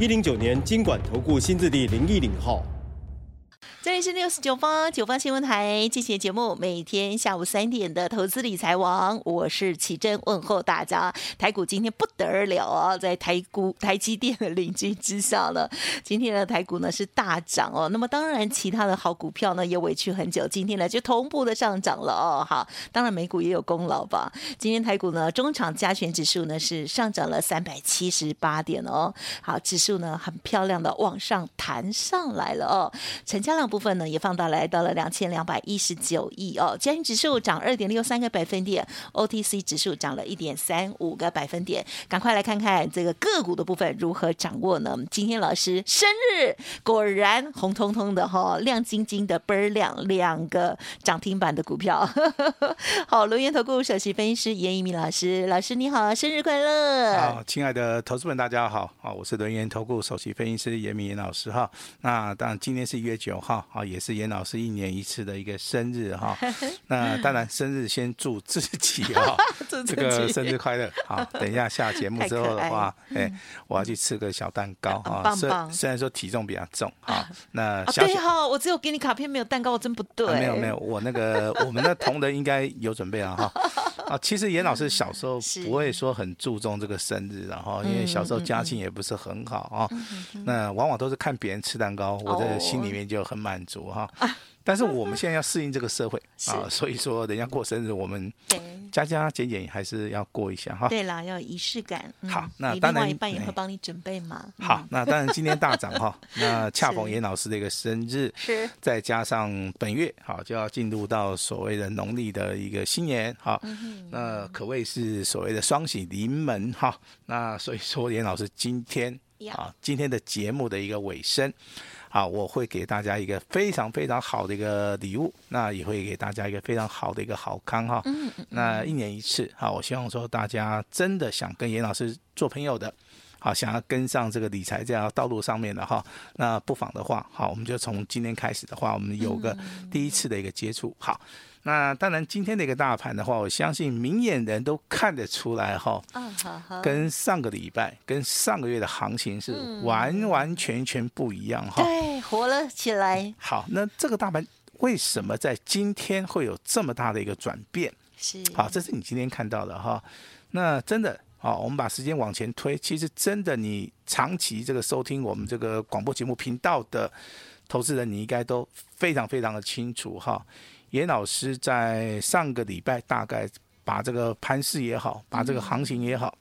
一零九年金管投顾新字第零一零号。这里是六十九八九八新闻台，这期节目每天下午三点的投资理财王，我是奇珍问候大家。台股今天不得了啊，在台股台积电的领军之下呢，今天的台股呢是大涨哦。那么当然，其他的好股票呢也委屈很久，今天呢就同步的上涨了哦。好，当然美股也有功劳吧。今天台股呢中场加权指数呢是上涨了三百七十八点哦。好，指数呢很漂亮的往上弹上来了哦，成交量。部分呢也放大来到了两千两百一十九亿哦，加权指数涨二点六三个百分点，OTC 指数涨了一点三五个百分点。赶快来看看这个个股的部分如何掌握呢？今天老师生日，果然红彤彤的哈、亮晶晶的倍儿亮，两个涨停板的股票。好，轮源投顾首席分析师严一民老师，老师你好，生日快乐！好，亲爱的投资们，大家好，啊，我是轮源投顾首席分析师严一民老师哈。那当然，今天是一月九号。好，也是严老师一年一次的一个生日哈。那当然，生日先祝自己哈，这个生日快乐。好，等一下下节目之后的话，哎，我要去吃个小蛋糕哈。虽虽然说体重比较重哈，那对哈，我只有给你卡片，没有蛋糕，我真不对。没有没有，我那个我们的同仁应该有准备了哈。啊，其实严老师小时候不会说很注重这个生日，然后因为小时候家境也不是很好啊。那往往都是看别人吃蛋糕，我的心里面就很满足哈。但是我们现在要适应这个社会啊，所以说人家过生日，我们加加减减还是要过一下哈。对啦，要有仪式感。好，那当然，一半也会帮你准备嘛。好，那当然今天大涨哈，那恰逢严老师的一个生日，是，再加上本月好就要进入到所谓的农历的一个新年哈，那可谓是所谓的双喜临门哈。那所以说严老师今天啊，今天的节目的一个尾声。好，我会给大家一个非常非常好的一个礼物，那也会给大家一个非常好的一个好康哈。嗯嗯。那一年一次，好，我希望说大家真的想跟严老师做朋友的，好，想要跟上这个理财这条道路上面的哈，那不妨的话，好，我们就从今天开始的话，我们有个第一次的一个接触，好。那当然，今天的一个大盘的话，我相信明眼人都看得出来哈，跟上个礼拜、跟上个月的行情是完完全全不一样哈。对，活了起来。好，那这个大盘为什么在今天会有这么大的一个转变？是，好，这是你今天看到的哈。那真的，好，我们把时间往前推，其实真的，你长期这个收听我们这个广播节目频道的投资人，你应该都非常非常的清楚哈。严老师在上个礼拜大概把这个盘势也好，把这个行情也好，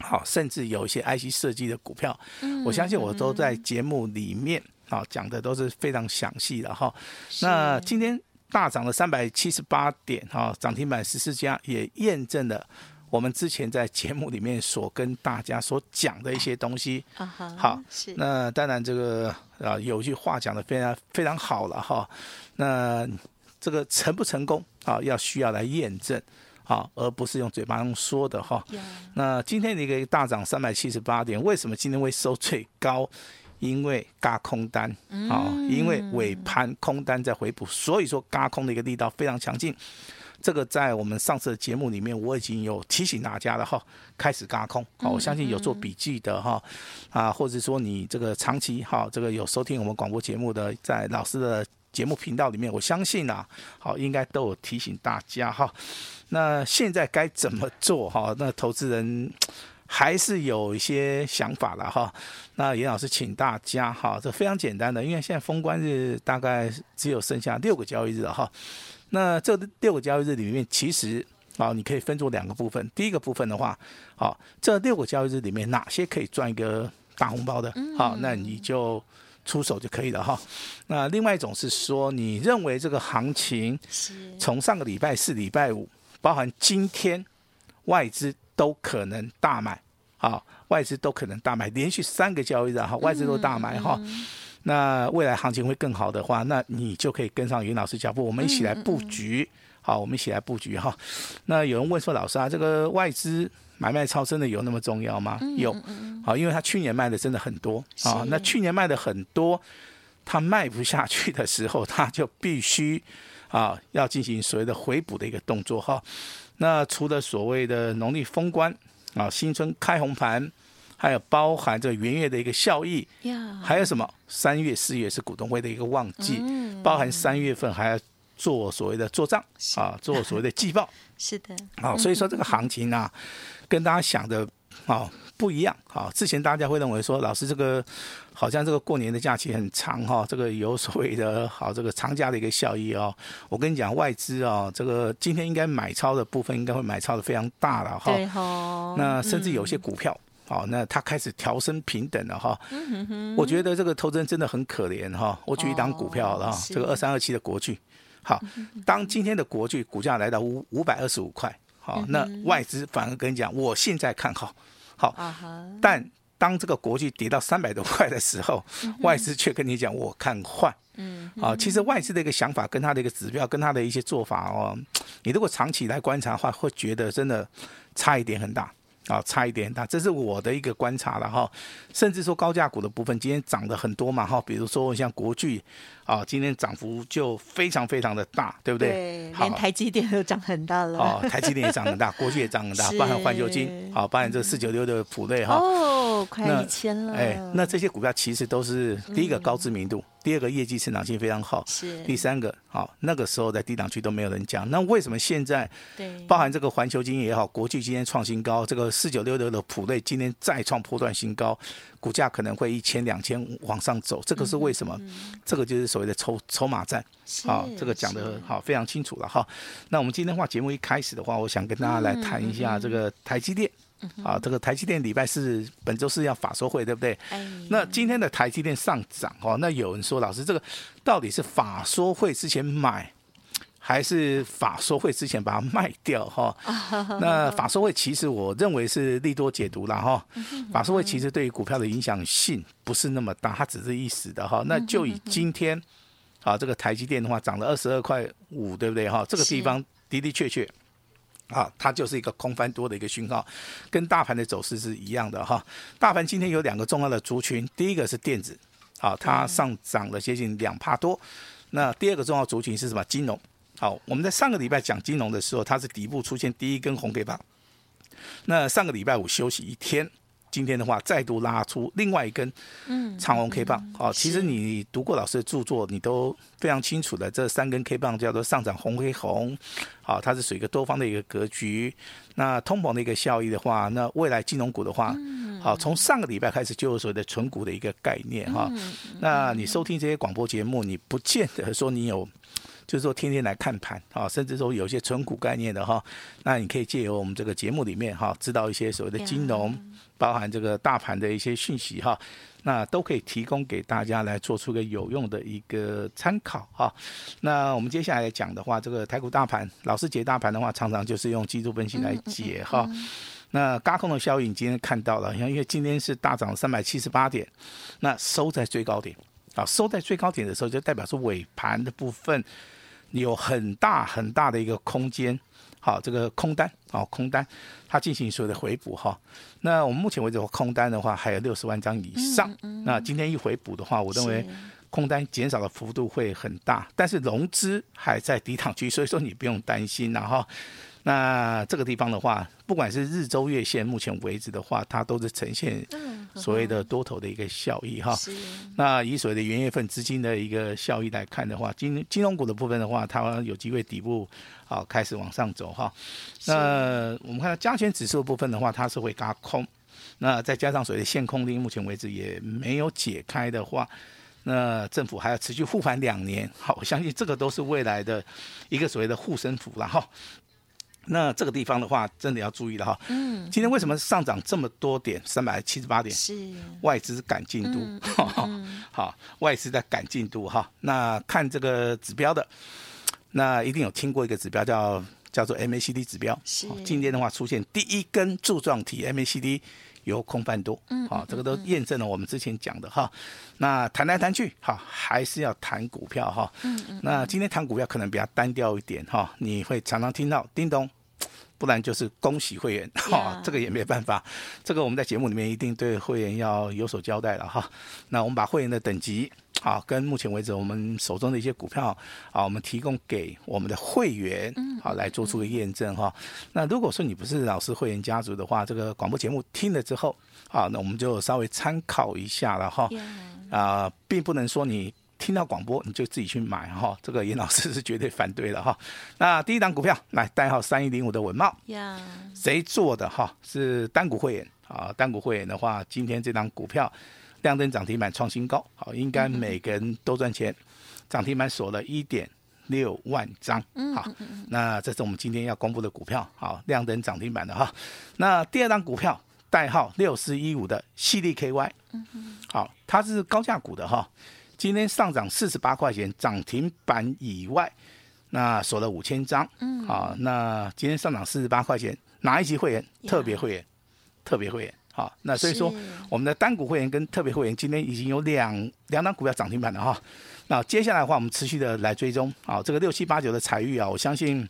好，甚至有一些 IC 设计的股票，我相信我都在节目里面啊讲的都是非常详细的哈。那今天大涨了三百七十八点哈，涨停板十四家，也验证了我们之前在节目里面所跟大家所讲的一些东西。好，那当然这个啊有句话讲的非常非常好了哈，那。这个成不成功啊？要需要来验证啊，而不是用嘴巴上说的哈。那今天的一个大涨三百七十八点，为什么今天会收最高？因为嘎空单啊，因为尾盘空单在回补，所以说嘎空的一个力道非常强劲。这个在我们上次的节目里面，我已经有提醒大家了哈，开始嘎空。好，我相信有做笔记的哈啊，或者说你这个长期哈，这个有收听我们广播节目的，在老师的。节目频道里面，我相信啊，好，应该都有提醒大家哈。那现在该怎么做哈？那投资人还是有一些想法了哈。那严老师请大家哈，这非常简单的，因为现在封关日大概只有剩下六个交易日了哈。那这六个交易日里面，其实啊，你可以分作两个部分。第一个部分的话，好，这六个交易日里面哪些可以赚一个大红包的？好，那你就。出手就可以了哈。那另外一种是说，你认为这个行情从上个礼拜四、礼拜五，包含今天外资都可能大买啊，外资都可能大买，连续三个交易日哈，外资都大买哈。那未来行情会更好的话，那你就可以跟上云老师脚步，我们一起来布局。好，我们一起来布局哈。那有人问说，老师啊，这个外资买卖超真的有那么重要吗？有。好，因为他去年卖的真的很多啊。那去年卖的很多，他卖不下去的时候，他就必须啊要进行所谓的回补的一个动作哈。那除了所谓的农历封关啊，新春开红盘。还有包含着元月的一个效益，还有什么？三月、四月是股东会的一个旺季，包含三月份还要做所谓的做账啊，做所谓的季报。是的，好，所以说这个行情啊，跟大家想的啊不一样。好，之前大家会认为说，老师这个好像这个过年的假期很长哈，这个有所谓的好这个长假的一个效益哦。我跟你讲，外资啊，这个今天应该买超的部分应该会买超的非常大了哈。那甚至有些股票。好，那他开始调升平等了哈。我觉得这个投资人真的很可怜哈。我举一档股票了哈，这个二三二七的国巨。好，当今天的国巨股价来到五五百二十五块，好，那外资反而跟你讲，我现在看好，好，但当这个国巨跌到三百多块的时候，外资却跟你讲，我看坏。嗯，啊，其实外资的一个想法跟他的一个指标跟他的一些做法哦，你如果长期来观察的话，会觉得真的差一点很大。啊，差一点大，这是我的一个观察了哈。甚至说高价股的部分，今天涨得很多嘛哈。比如说像国巨，啊，今天涨幅就非常非常的大，对不对？对，连台积电都涨很大了。哦，台积电也涨很大，国巨也涨很大，包含环球金，好，包含这四九六的普瑞哈。哦，快一千了。哎，那这些股票其实都是第一个高知名度。第二个业绩成长性非常好，是第三个好，那个时候在低档区都没有人讲，那为什么现在对包含这个环球金也好，国际今天创新高，这个四九六六的普瑞今天再创波段新高，股价可能会一千两千往上走，这个是为什么？嗯嗯、这个就是所谓的筹筹码战，好，这个讲的好非常清楚了哈。那我们今天的话节目一开始的话，我想跟大家来谈一下这个台积电。啊，这个台积电礼拜四本周四要法说会，对不对？那今天的台积电上涨哦，那有人说，老师，这个到底是法说会之前买，还是法说会之前把它卖掉？哈，那法说会其实我认为是利多解读了哈。法说会其实对于股票的影响性不是那么大，它只是一时的哈。那就以今天啊，这个台积电的话涨了二十二块五，对不对？哈，这个地方的的确确。啊，它就是一个空翻多的一个讯号，跟大盘的走势是一样的哈。大盘今天有两个重要的族群，第一个是电子，好，它上涨了接近两帕多。那第二个重要族群是什么？金融。好，我们在上个礼拜讲金融的时候，它是底部出现第一根红 K 棒。那上个礼拜五休息一天。今天的话，再度拉出另外一根长红 K 棒，好，其实你读过老师的著作，你都非常清楚的。这三根 K 棒叫做上涨红黑红，好，它是属于一个多方的一个格局。那通膨的一个效益的话，那未来金融股的话，好，从上个礼拜开始就有所谓的存股的一个概念哈。那你收听这些广播节目，你不见得说你有。就是说，天天来看盘啊，甚至说有一些存股概念的哈，那你可以借由我们这个节目里面哈，知道一些所谓的金融，包含这个大盘的一些讯息哈，那都可以提供给大家来做出个有用的一个参考哈。那我们接下来讲的话，这个台股大盘，老师解大盘的话，常常就是用技术分析来解哈。那轧空的效应，今天看到了，因为今天是大涨三百七十八点，那收在最高点啊，收在最高点的时候，就代表说尾盘的部分。有很大很大的一个空间，好，这个空单，好，空单，它进行所有的回补哈。那我们目前为止空单的话还有六十万张以上。那今天一回补的话，我认为空单减少的幅度会很大，但是融资还在低档区，所以说你不用担心，然后。那这个地方的话，不管是日周月线，目前为止的话，它都是呈现所谓的多头的一个效益哈。那以所谓的元月份资金的一个效益来看的话，金金融股的部分的话，它有机会底部好开始往上走哈。那我们看到加权指数的部分的话，它是会嘎空。那再加上所谓的限空令，目前为止也没有解开的话，那政府还要持续护盘两年。好，我相信这个都是未来的一个所谓的护身符了哈。那这个地方的话，真的要注意了哈。嗯。今天为什么上涨这么多点？三百七十八点。是。外资赶进度。嗯 嗯、好，外资在赶进度哈。那看这个指标的，那一定有听过一个指标叫叫做 MACD 指标。是。今天的话出现第一根柱状体 MACD。由空翻多，嗯，好，这个都验证了我们之前讲的哈。那谈来谈去，哈，还是要谈股票哈。嗯嗯。那今天谈股票可能比较单调一点哈，你会常常听到叮咚。不然就是恭喜会员哈 Yeah.、哦，这个也没办法，这个我们在节目里面一定对会员要有所交代了哈。那我们把会员的等级啊，跟目前为止我们手中的一些股票啊，我们提供给我们的会员好来做出个验证哈。那如果说你不是老师会员家族的话，这个广播节目听了之后，好，那我们就稍微参考一下了哈。啊，并不能说你。听到广播你就自己去买哈，这个严老师是绝对反对的哈。那第一档股票来代号三一零五的文茂，谁做的哈？是单股会员啊，单股会员的话，今天这档股票亮灯涨停板创新高，好，应该每个人都赚钱。涨停板锁了一点六万张，好，那这是我们今天要公布的股票，好，亮灯涨停板的哈。那第二档股票代号六四一五的矽力 KY，好，它是高价股的哈。今天上涨四十八块钱，涨停板以外，那锁了五千张。嗯，好，那今天上涨四十八块钱，哪一级会员？特别会员，特别会员。好，那所以说我们的单股会员跟特别会员今天已经有两两档股票涨停板了哈。那接下来的话，我们持续的来追踪。啊，这个六七八九的财运啊，我相信。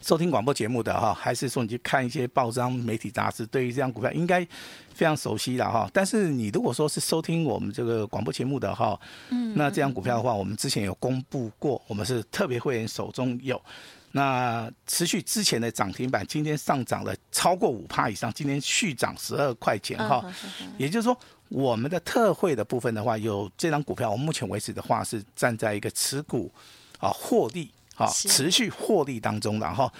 收听广播节目的哈，还是说你去看一些报章、媒体、杂志，对于这样股票应该非常熟悉了哈。但是你如果说是收听我们这个广播节目的哈，嗯，那这样股票的话，我们之前有公布过，我们是特别会员手中有，那持续之前的涨停板，今天上涨了超过五趴以上，今天续涨十二块钱哈。也就是说，我们的特惠的部分的话，有这张股票，我们目前为止的话是站在一个持股啊获利。好，持续获利当中的哈，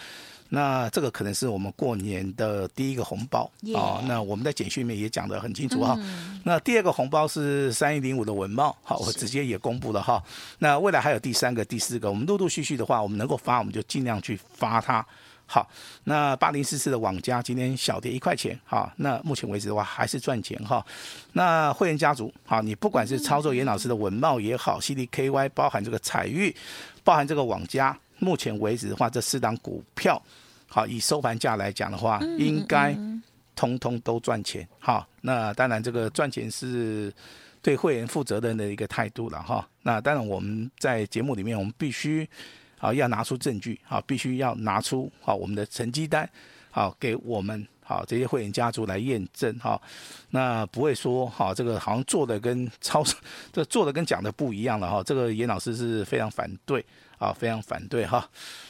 那这个可能是我们过年的第一个红包啊 Yeah.。那我们在简讯里面也讲得很清楚哈。嗯、那第二个红包是三一零五的文茂，好，我直接也公布了哈。那未来还有第三个、第四个，我们陆陆续续的话，我们能够发，我们就尽量去发它。好，那八零四四的网家今天小跌一块钱，哈，那目前为止的话还是赚钱哈。那会员家族，好，你不管是操作严老师的文茂也好，CDKY 包含这个彩玉，包含这个网家，目前为止的话，这四档股票，好，以收盘价来讲的话，应该通通都赚钱。哈，那当然这个赚钱是对会员负责任的一个态度了哈。那当然我们在节目里面，我们必须。啊，要拿出证据，啊，必须要拿出好我们的成绩单，好，给我们好这些会员家族来验证哈。那不会说哈这个好像做的跟操，这做的跟讲的不一样了哈。这个严老师是非常反对啊，非常反对哈。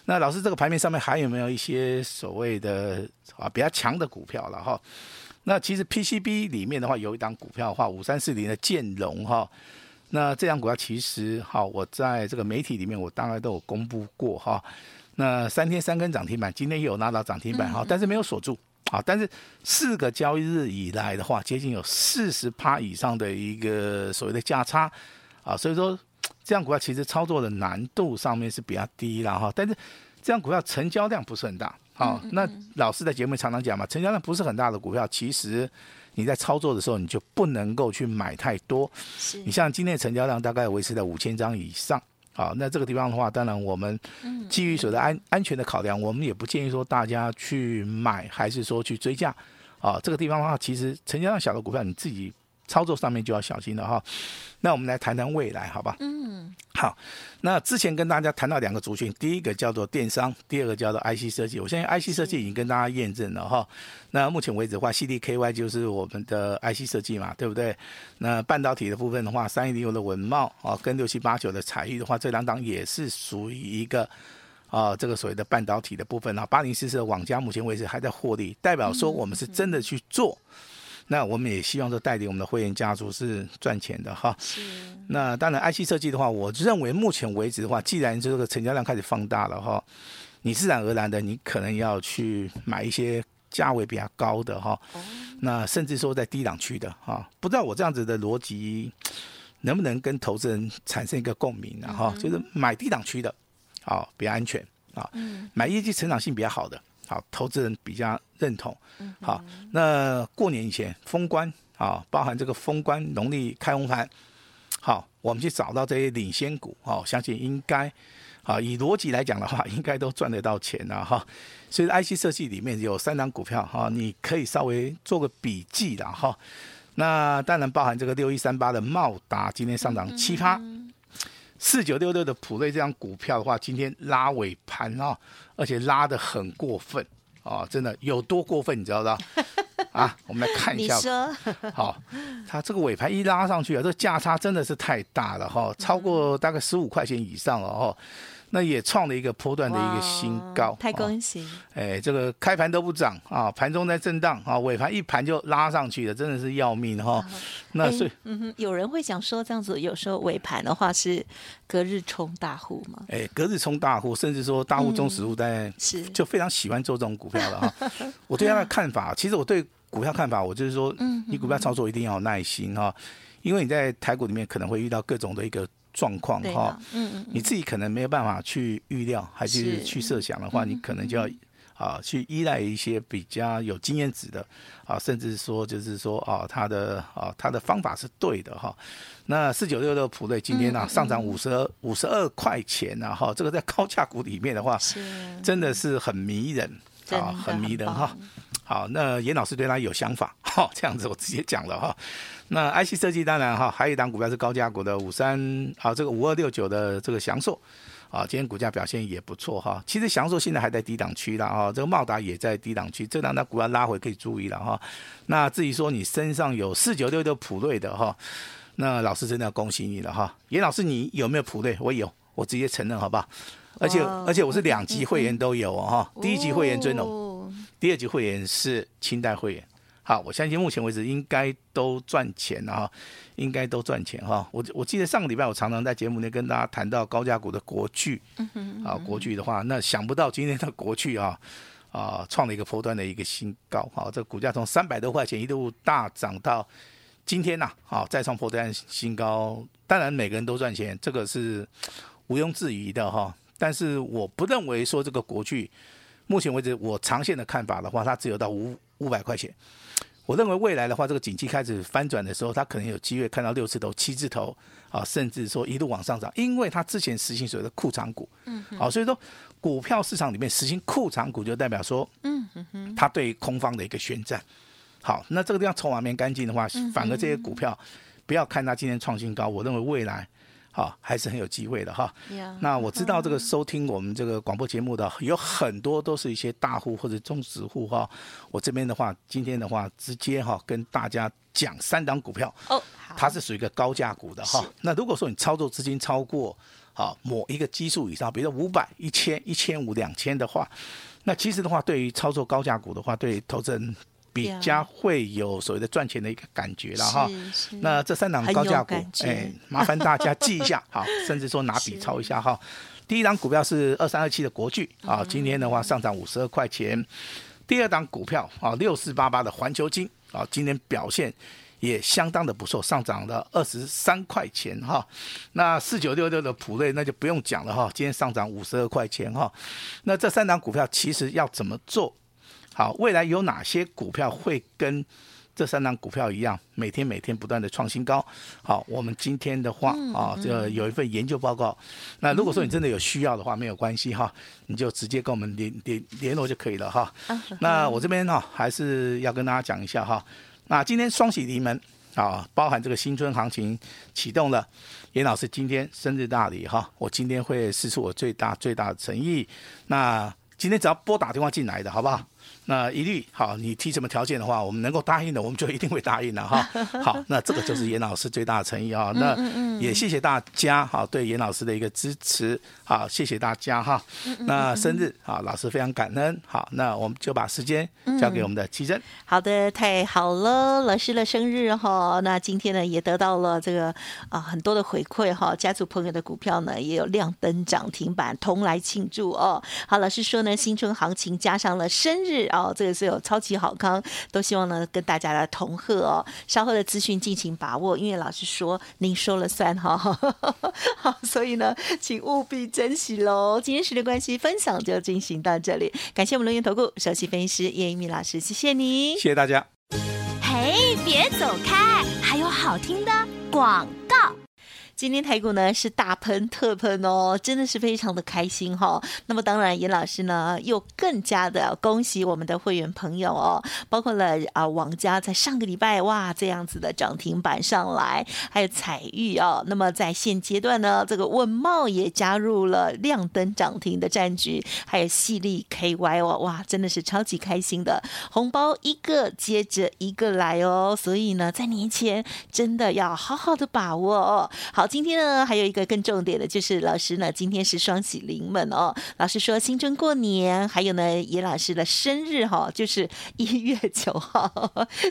那老师这个牌面上面还有没有一些所谓的啊比较强的股票了哈？那其实 PCB 里面的话有一档股票的话，五三四零的建龙哈。那这张股票其实哈，我在这个媒体里面我大概都有公布过哈。那三天三根涨停板，今天也有拿到涨停板哈，但是没有锁住啊。但是四个交易日以来的话，接近有四十趴以上的一个所谓的价差啊，所以说这样股票其实操作的难度上面是比较低了哈。但是这样股票成交量不是很大好。那老师在节目常常讲嘛，成交量不是很大的股票，其实。你在操作的时候，你就不能够去买太多。是你像今天的成交量大概维持在五千张以上，好，那这个地方的话，当然我们基于所谓的安安全的考量，我们也不建议说大家去买，还是说去追价。啊，这个地方的话，其实成交量小的股票，你自己。操作上面就要小心了哈，那我们来谈谈未来，好吧？嗯，好。那之前跟大家谈到两个族群，第一个叫做电商，第二个叫做 IC 设计。我相信 IC 设计已经跟大家验证了哈。那目前为止的话，CDKY 就是我们的 IC 设计嘛，对不对？那半导体的部分的话，三一零六的文茂啊，跟六七八九的彩玉的话，这两档也是属于一个啊，这个所谓的半导体的部分啊。八零四四的网家目前为止还在获利，代表说我们是真的去做。那我们也希望说带领我们的会员家族是赚钱的哈。是。那当然，IC 设计的话，我认为目前为止的话，既然这个成交量开始放大了哈，你自然而然的，你可能要去买一些价位比较高的哈。哦。那甚至说在低档区的哈，不知道我这样子的逻辑能不能跟投资人产生一个共鸣呢？哈，就是买低档区的，好，比较安全啊。嗯。买业绩成长性比较好的。好，投资人比较认同。好，那过年以前封关啊，包含这个封关农历开红盘，好，我们去找到这些领先股，哦，相信应该啊，以逻辑来讲的话，应该都赚得到钱了哈。所以 IC 设计里面有三档股票哈，你可以稍微做个笔记的哈。那当然包含这个六一三八的茂达，今天上涨七趴。四九六六的普瑞这张股票的话，今天拉尾盘啊，而且拉得很过分啊，真的有多过分，你知道不知道？啊，我们来看一下。你说。好，它这个尾盘一拉上去啊，这个价差真的是太大了哈，超过大概十五块钱以上了哈。那也创了一个波段的一个新高，太恭喜！哎，这个开盘都不涨啊，盘中在震荡啊，尾盘一盘就拉上去了，真的是要命哈。那所以，嗯哼，有人会讲说这样子，有时候尾盘的话是隔日冲大户吗？哎，隔日冲大户，甚至说大户、中实户在是就非常喜欢做这种股票了哈。我对他的看法，其实我对股票看法，我就是说，你股票操作一定要有耐心哈，因为你在台股里面可能会遇到各种的一个。状况哈，嗯嗯，你自己可能没有办法去预料，还是去设想的话，你可能就要啊去依赖一些比较有经验值的啊，甚至说就是说啊，他的啊他的方法是对的哈。那四九六六普瑞今天呢上涨五十二五十二块钱呢哈，这个在高价股里面的话，真的是很迷人啊，很迷人哈。好，那严老师对他有想法，哈，这样子我直接讲了哈。那 IC 设计当然哈，还有一档股票是高价股的五三，好，这个五二六九的这个祥硕，啊，今天股价表现也不错哈。其实祥硕现在还在低档区了哈，这个茂达也在低档区，这档那股票拉回可以注意了哈。那至于说你身上有四九六的普瑞的哈，那老师真的要恭喜你了哈。严老师你有没有普瑞？我有，我直接承认好不好？而且而且我是两级会员都有哈，第一级会员尊龙。第二级会员是清代会员，好，我相信目前为止应该都赚钱了哈，应该都赚钱哈。我我记得上个礼拜我常常在节目内跟大家谈到高价股的国巨，啊，国巨的话，那想不到今天的国巨啊啊创了一个波段的一个新高，好，这股价从三百多块钱一度大涨到今天呐，好，再创波段新高。当然每个人都赚钱，这个是毋庸置疑的哈。但是我不认为说这个国巨。目前为止，我长线的看法的话，它只有到五五百块钱。我认为未来的话，这个景气开始翻转的时候，它可能有机会看到六字头、七字头啊，甚至说一路往上涨，因为它之前实行所谓的库藏股，嗯，好，所以说股票市场里面实行库藏股，就代表说，嗯嗯它对空方的一个宣战。好，那这个地方筹码面干净的话，反而这些股票不要看它今天创新高，我认为未来。好，还是很有机会的哈。Yeah, 那我知道这个收听我们这个广播节目的有很多都是一些大户或者中实户哈。我这边的话，今天的话直接哈跟大家讲三档股票哦，它是属于一个高价股的哈。那如果说你操作资金超过啊某一个基数以上，比如说五百、一千、一千五、两千的话，那其实的话，对于操作高价股的话，对投资人。比较会有所谓的赚钱的一个感觉了哈，那这三档高价股，哎，麻烦大家记一下 好，甚至说拿笔抄一下哈。第一档股票是二三二七的国巨啊，今天的话上涨五十二块钱。第二档股票啊，六四八八的环球金啊，今天表现也相当的不错，上涨了二十三块钱哈。那四九六六的普瑞那就不用讲了哈，今天上涨五十二块钱哈。那这三档股票其实要怎么做？好，未来有哪些股票会跟这三档股票一样，每天每天不断的创新高？好，我们今天的话啊，这有一份研究报告。那如果说你真的有需要的话，没有关系哈，你就直接跟我们联联联络就可以了哈。那我这边哈还是要跟大家讲一下哈。那今天双喜临门啊，包含这个新春行情启动了。严老师今天生日大礼哈，我今天会释出我最大最大的诚意。那今天只要拨打电话进来的好不好？那一律好，你提什么条件的话，我们能够答应的，我们就一定会答应了哈。好，那这个就是严老师最大的诚意啊。那也谢谢大家哈，对严老师的一个支持。好，谢谢大家哈。那生日啊，老师非常感恩。好，那我们就把时间交给我们的琦蓁。好的，太好了，老师的生日哈。那今天呢，也得到了这个啊很多的回馈哈。家族朋友的股票呢，也有亮灯涨停板，同来庆祝哦。好，老师说呢，新春行情加上了生日啊。哦，这个是有超级好康，都希望呢跟大家来同贺哦。稍后的资讯尽情把握，因为老师说您说了算哈。好，所以呢，请务必珍惜喽。今天时间关系，分享就进行到这里。感谢我们龙岩投顾首席分析师叶一鸣老师，谢谢你，谢谢大家。嘿，别走开，还有好听的广告。今天台股呢是大喷特喷哦，真的是非常的开心哈、哦。那么当然，严老师呢又更加的恭喜我们的会员朋友哦，包括了啊王家在上个礼拜哇这样子的涨停板上来，还有彩玉哦。那么在现阶段呢，这个问茂也加入了亮灯涨停的战局，还有矽力 KY 哦，哇，真的是超级开心的红包一个接着一个来哦。所以呢，在年前真的要好好的把握哦。好，今天呢还有一个更重点的，就是老师呢今天是双喜临门哦。老师说新春过年，还有呢严老师的生日哈、哦，就是一月九号，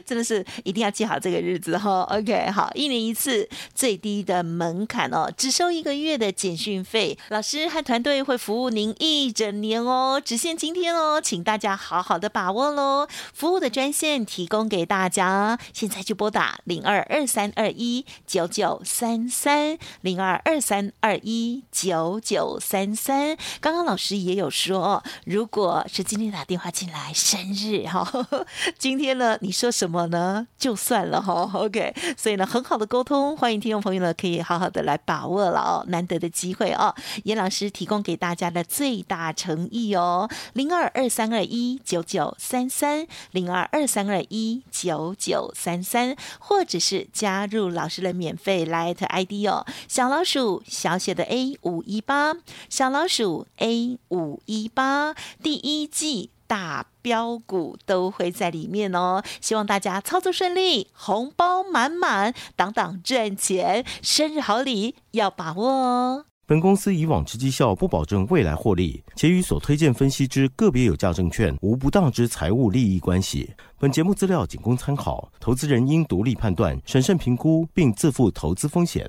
真的是一定要记好这个日子哈、哦。OK，好，一年一次最低的门槛哦，只收一个月的简讯费，老师和团队会服务您一整年哦，只限今天哦，请大家好好的把握喽。服务的专线提供给大家，现在就拨打零二二三二一九九三三零二二三二一九九三三。刚刚老师也有说，如果是今天打电话进来生日哈，今天呢你说什么呢？就算了哈，OK。所以呢，很好的沟通，欢迎听众朋友呢可以好好的来把握了哦，难得的机会哦。严老师提供给大家的最大诚意哦，零二二三二一九九三三零二二三二一九九三三，或者是加入老师的免费 Light ID 哦小老鼠小写的 A 五一八，小老鼠 A 五一八，第一季大标股都会在里面哦，希望大家操作顺利，红包满满，档档赚钱，生日好礼要把握哦。本公司以往之绩效不保证未来获利，且与所推荐分析之个别有价证券无不当之财务利益关系。本节目资料仅供参考，投资人应独立判断、审慎评估，并自负投资风险。